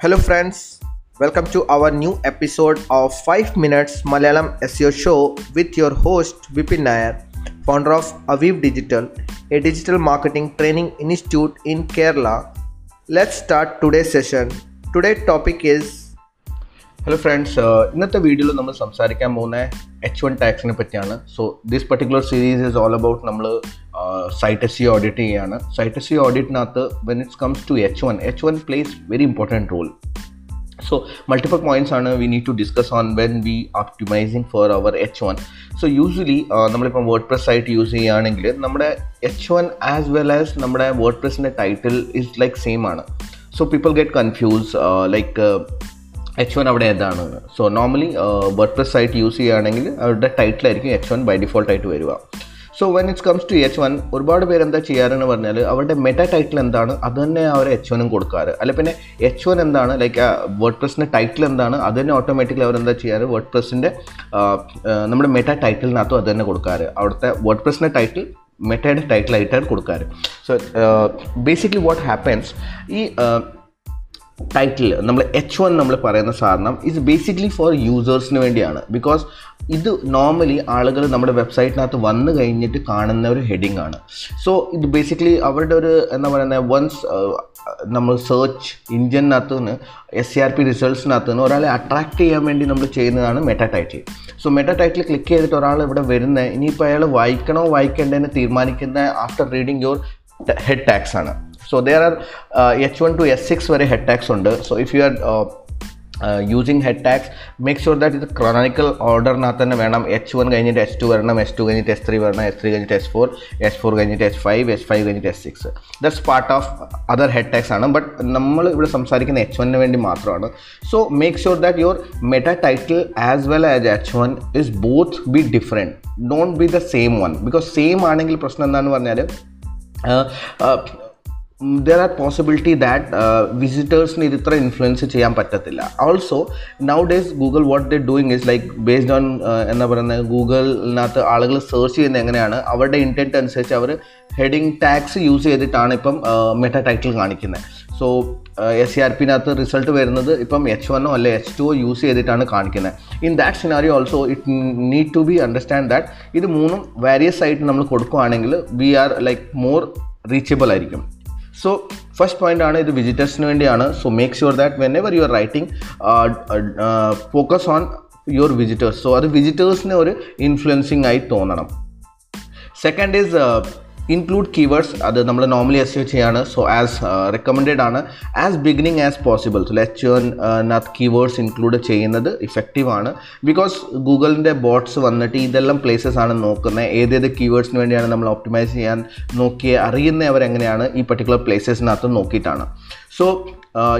Hello, friends. Welcome to our new episode of 5 Minutes Malayalam SEO Show with your host Vipin Nair, founder of Aviv Digital, a digital marketing training institute in Kerala. Let's start today's session. Today's topic is hello friends ഇന്നത്തെ വീഡിയോയിൽ നമ്മൾ സംസാരിക്കാൻ പോകുന്ന H one ടാക്സിനെ പറ്റിയാണ് so this particular series is all about നമ്മൾ site C audit ചെയ്യുകയാണ് site C ഓഡിറ്റിനകത്ത് when it's comes to H one H one plays very important role so multiple points ആണ് we need to discuss on when we optimising for our H one so usually നമ്മളിപ്പോൾ WordPress site use ചെയ്യുകയാണെങ്കിൽ നമ്മുടെ H one as well as നമ്മുടെ വേർഡ് പ്രസിന്റെ title is like same ആണ് so people get confuse like H one അവിടെ ഏതാണ്? So normally WordPress site use ചെയ്യുകയാണെങ്കിൽ അവരുടെ ടൈറ്റിലായിരിക്കും എച്ച് വൺ ബൈ ഡിഫോൾട്ടായിട്ട് വരിക. So when it's comes to H one ഒരുപാട് പേര് എന്താ ചെയ്യാറെന്ന് പറഞ്ഞാൽ അവരുടെ മെറ്റ ടൈറ്റിൽ എന്താണ്? അത് തന്നെ അവർ എച്ച് വനും കൊടുക്കാറ്. അല്ലെ പിന്നെ എച്ച് വൺ എന്താണ്? ലൈക്ക് വേർഡ് പ്രസിന്റെ ടൈറ്റിൽ എന്താണ്? അത് തന്നെ ഓട്ടോമാറ്റിക്കലി അവർ എന്താ ചെയ്യാറ്? വേർഡ് പ്രസിന്റെ നമ്മുടെ മെറ്റ ടൈറ്റിലിനകത്തും അത് തന്നെ കൊടുക്കാറ്. അവിടുത്തെ വേർഡ് പ്രസിന്റെ ടൈറ്റിൽ മെറ്റയുടെ ടൈറ്റിലായിട്ടാണ് കൊടുക്കാറ്. സോ ബേസിക്കലി വാട്ട് ഹാപ്പൻസ് ഈ ടൈറ്റിൽ നമ്മൾ എച്ച് വൺ നമ്മൾ പറയുന്ന സാധനം ഇസ് ബേസിക്കലി ഫോർ യൂസേഴ്സിന് വേണ്ടിയാണ്. ബിക്കോസ് ഇത് നോർമലി ആളുകൾ നമ്മുടെ വെബ്സൈറ്റിനകത്ത് വന്ന് കഴിഞ്ഞിട്ട് കാണുന്ന ഒരു ഹെഡിങ് ആണ്. സോ ഇത് ബേസിക്കലി അവരുടെ ഒരു എന്താ പറയുന്നത് വൺസ് നമ്മൾ സെർച്ച് ഇഞ്ചിനകത്ത് നിന്ന് എസ് ആർ പി റിസൾട്ട്സിനകത്ത് നിന്ന് ഒരാളെ അട്രാക്ട് ചെയ്യാൻ വേണ്ടി നമ്മൾ ചെയ്യുന്നതാണ് meta title so meta title click ചെയ്തിട്ട് ഒരാൾ ഇവിടെ വരുന്നത് ഇനിയിപ്പോൾ അയാൾ വായിക്കണോ വായിക്കേണ്ടതെന്ന് തീരുമാനിക്കുന്ന after reading your head tags ആണ്. So there are uh, h1 to s6 വരെ ഹെഡ് ടാക്സ് ഉണ്ട്. So if you are using head tags make sure that ഇത് ക്രോണിക്കൽ ഓർഡറിനകത്ത് തന്നെ വേണം. എച്ച് വൺ കഴിഞ്ഞിട്ട് എച്ച് ടു വരണം എച്ച് ടു കഴിഞ്ഞിട്ട് എസ് ത്രീ വരണം എസ് ത്രീ കഴിഞ്ഞിട്ട് എസ് ഫോർ എസ് ഫോർ കഴിഞ്ഞിട്ട് എസ് ഫൈവ് എസ് ഫൈവ് കഴിഞ്ഞിട്ട് S six that's part of other head tags ആണ്. ബട്ട് നമ്മൾ ഇവിടെ സംസാരിക്കുന്ന എച്ച് വണ്ണിന് വേണ്ടി മാത്രമാണ്. So make sure that your meta title as well as H one is both be different don't be the same one because same ആണെങ്കിൽ പ്രശ്നം എന്താണെന്ന് പറഞ്ഞാൽ ദർ ആർ പോസിബിലിറ്റി ദാറ്റ് വിസിറ്റേഴ്സിന് ഇത് ഇത്ര ഇൻഫ്ലുവൻസ് ചെയ്യാൻ പറ്റത്തില്ല. Also nowadays Google what the doing is like based on എന്താ പറയുന്നത് ഗൂഗിളിനകത്ത് ആളുകൾ സെർച്ച് ചെയ്യുന്നത് എങ്ങനെയാണ് അവരുടെ ഇന്റന്റ് അനുസരിച്ച് അവർ ഹെഡിങ് ടാക്സ് യൂസ് ചെയ്തിട്ടാണ് ഇപ്പം മെറ്റ ടൈറ്റിൽ കാണിക്കുന്നത്. സോ എസ് സി ആർ പിനകത്ത് റിസൾട്ട് വരുന്നത് ഇപ്പം എച്ച് വണ്ണോ അല്ലെ എച്ച് ടുവോ യൂസ് ചെയ്തിട്ടാണ് കാണിക്കുന്നത്. In that scenario also it need to be understand that ഇത് മൂന്നും വാരിയസ് ആയിട്ട് നമ്മൾ കൊടുക്കുകയാണെങ്കിൽ we are like more reachable ആയിരിക്കും. സോ ഫസ്റ്റ് പോയിന്റ് ആണ് ഇത് വിസിറ്റേഴ്സിന് വേണ്ടിയാണ്. So make sure that whenever you are writing focus on your visitors so അത് വിസിറ്റേഴ്സിനെ ഒരു ഇൻഫ്ലുവൻസിങ് ആയി തോന്നണം. സെക്കൻഡ് ഈസ് ഇൻക്ലൂഡ് കീവേഡ്സ് അത് നമ്മൾ നോർമലി എസ് ചെയ്യാണ്. സോ ആസ് റെക്കമെൻഡഡ് ആണ്. As beginning as possible so let keywords include ചെയ്യുന്നത് ഇഫക്റ്റീവ് ആണ്. ബിക്കോസ് ഗൂഗിളിന്റെ ബോട്ട്സ് വന്നിട്ട് ഇതെല്ലാം പ്ലേസസ് ആണ് നോക്കുന്നത് ഏതേത് കീവേഡ്സിന് വേണ്ടിയാണ് നമ്മൾ ഓപ്റ്റിമൈസ് ചെയ്യാൻ നോക്കിയ അറിയുന്നവർ എങ്ങനെയാണ് ഈ പർട്ടിക്കുലർ പ്ലേസസിനകത്ത് നോക്കിയിട്ടാണ്. So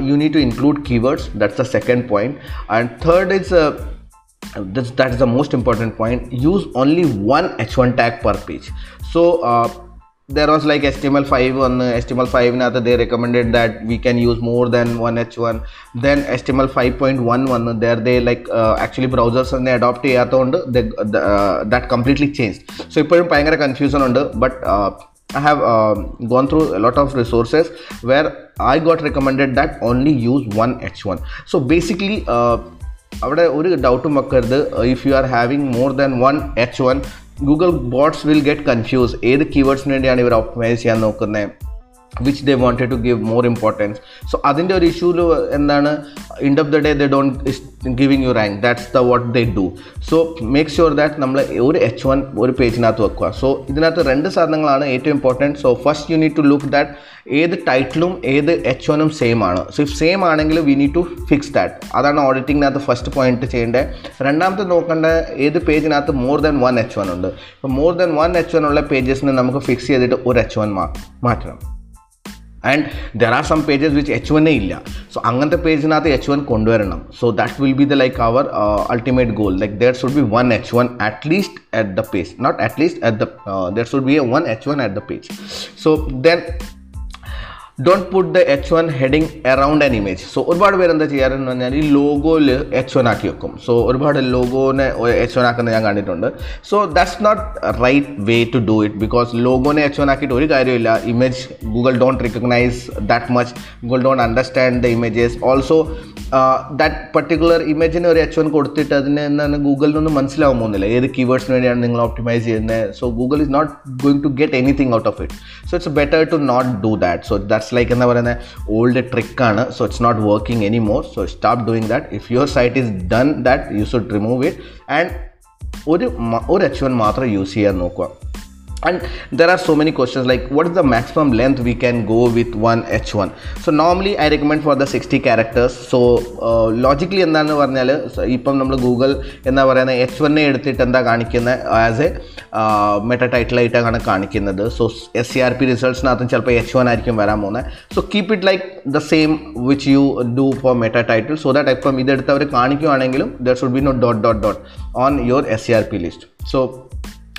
you need to include keywords that's the second point and third it's this, that is the most important point. Use only one h1 tag per page. So uh, there was like html5 on uh, html5 now they recommended that we can use more than one h1 then html 5.1 one there they like uh, actually browsers and they adopt ചെയ്യാത്തതുകൊണ്ട് that completely changed so ഇപ്പോഴും ഭയങ്കര confusion ഉണ്ട് but I have uh, gone through a lot of resources where I got recommended that only use one H1. So basically, അവിടെ ഒരു ഡൗട്ടും വെക്കരുത് if you are having more than one H one Google bots will get confuse ഏത് കീവേഡ്സിന് വേണ്ടിയാണ് ഇവർ optimise ചെയ്യാൻ നോക്കുന്നത്? Which they wanted to give more importance so അതിന്റെ ഒരു ഇഷ്യൂൽ എന്താണ് end of the day they don't giving you rank that's the what they do so make sure that നമ്മൾ ഒരു എച്ച് വൺ ഒരു പേജിനകത്ത് വെക്കുക. സോ ഇതിനകത്ത് രണ്ട് സാധനങ്ങളാണ് ഏറ്റവും important so first you need to look that ഏത് ടൈറ്റിലും ഏത് എച്ച് വണ്ണും സെയിം ആണ്. സോ ഇഫ് സെയിം ആണെങ്കിൽ we need to fix that അതാണ് ഓഡിറ്റിങ്ങിനകത്ത് ഫസ്റ്റ് പോയിന്റ് ചെയ്യേണ്ടത്. രണ്ടാമത്തെ നോക്കേണ്ട ഏത് പേജിനകത്ത് more than one H one ഉണ്ട്. ഇപ്പോൾ more than one H one ഉള്ള പേജസിന് നമുക്ക് ഫിക്സ് ചെയ്തിട്ട് ഒരു എച്ച് വൺ മാറ്റണം. And there are some pages which H വണ്ണേ ഇല്ല. സോ അങ്ങനത്തെ പേജിനകത്ത് എച്ച് വൺ കൊണ്ടുവരണം. So that will be the like our ultimate goal like there should be one H one at least at the page not at least at the there should be a one H one at the page so then don't put the H one heading around an image so ഒരുപാട് പേര് എന്താ ചെയ്യാറെന്ന് പറഞ്ഞാൽ ഈ ലോഗോയിൽ H one ആക്കി വെക്കും. So ഒരുപാട് ലോഗോനെ H one ആക്കുന്നത് ഞാൻ കണ്ടിട്ടുണ്ട്. So that's not right way to do it because ലോഗോനെ H one ആക്കിയിട്ട് ഒരു കാര്യമില്ല image Google don't recognise that much Google don't understand the images also that particular ഇമേജിന് ഒരു എച്ച് വൺ കൊടുത്തിട്ട് അതിന് എന്താണ് ഗൂഗിളിനൊന്നും മനസ്സിലാവാൻ പോകുന്നില്ല. ഏത് കീവേഡ്സിന് വേണ്ടിയാണ് നിങ്ങൾ ഓപ്റ്റിമൈസ് ചെയ്യുന്നത് so Google is not going to get anything out of it so it's better to not do that so that's like എന്താ പറയുന്നത് ഓൾഡ് ട്രിക്കാണ് so it's not working any more so stop doing that if your site is done that you should remove it and ഒരു ഒരു H one മാത്രം use ചെയ്യാൻ നോക്കുക. And there are so many questions like what is the maximum length we can go with one h1 so normally i recommend for the 60 characters. So uh, logically എന്താണെന്ന് പറഞ്ഞാൽ ഇപ്പം നമ്മൾ Google എന്താ പറയുന്നത് H വണ്ണെ എടുത്തിട്ട് എന്താ കാണിക്കുന്നത് ആസ് എ മെറ്റ ടൈറ്റിലായിട്ടാണ് കാണിക്കുന്നത്. So S C R P റിസൾട്ട്സിനകത്തും ചിലപ്പോൾ എച്ച് വൺ ആയിരിക്കും വരാൻ പോകുന്നത് so keep it like the same which you do for meta title so that ഇപ്പം ഇതെടുത്ത് അവർ കാണിക്കുകയാണെങ്കിലും there should be no dot dot dot on your S C R P list so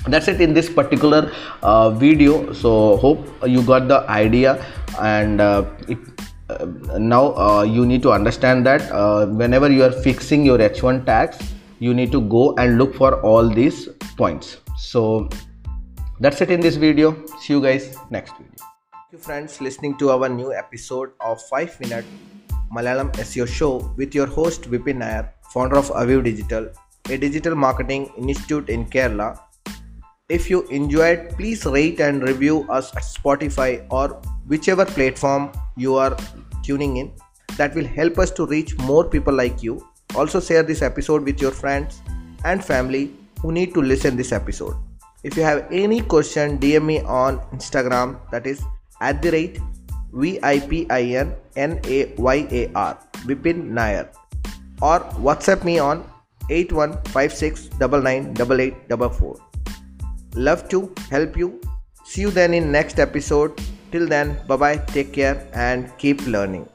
that's it in this particular uh, video. So hope you got the idea. And uh, uh, now uh, you need to understand that uh, whenever you are fixing your h1 tags you need to go and look for all these points. So that's it in this video. See you guys next video. Thank you, friends, listening to our new episode of 5 Minute Malayalam SEO Show with your host Vipin Nair, founder of Aviv Digital, a digital marketing institute in Kerala. If you enjoyed, please rate and review us at Spotify or whichever platform you are tuning in. That will help us to reach more people like you. Also, share this episode with your friends and family who need to listen this episode. If you have any question, DM me on Instagram that is at the rate V-I-P-I-N N-A-Y-A-R Vipin Nair or WhatsApp me on 8156998844. Love to help you. See you then in next episode. Till then, bye bye, take care and keep learning.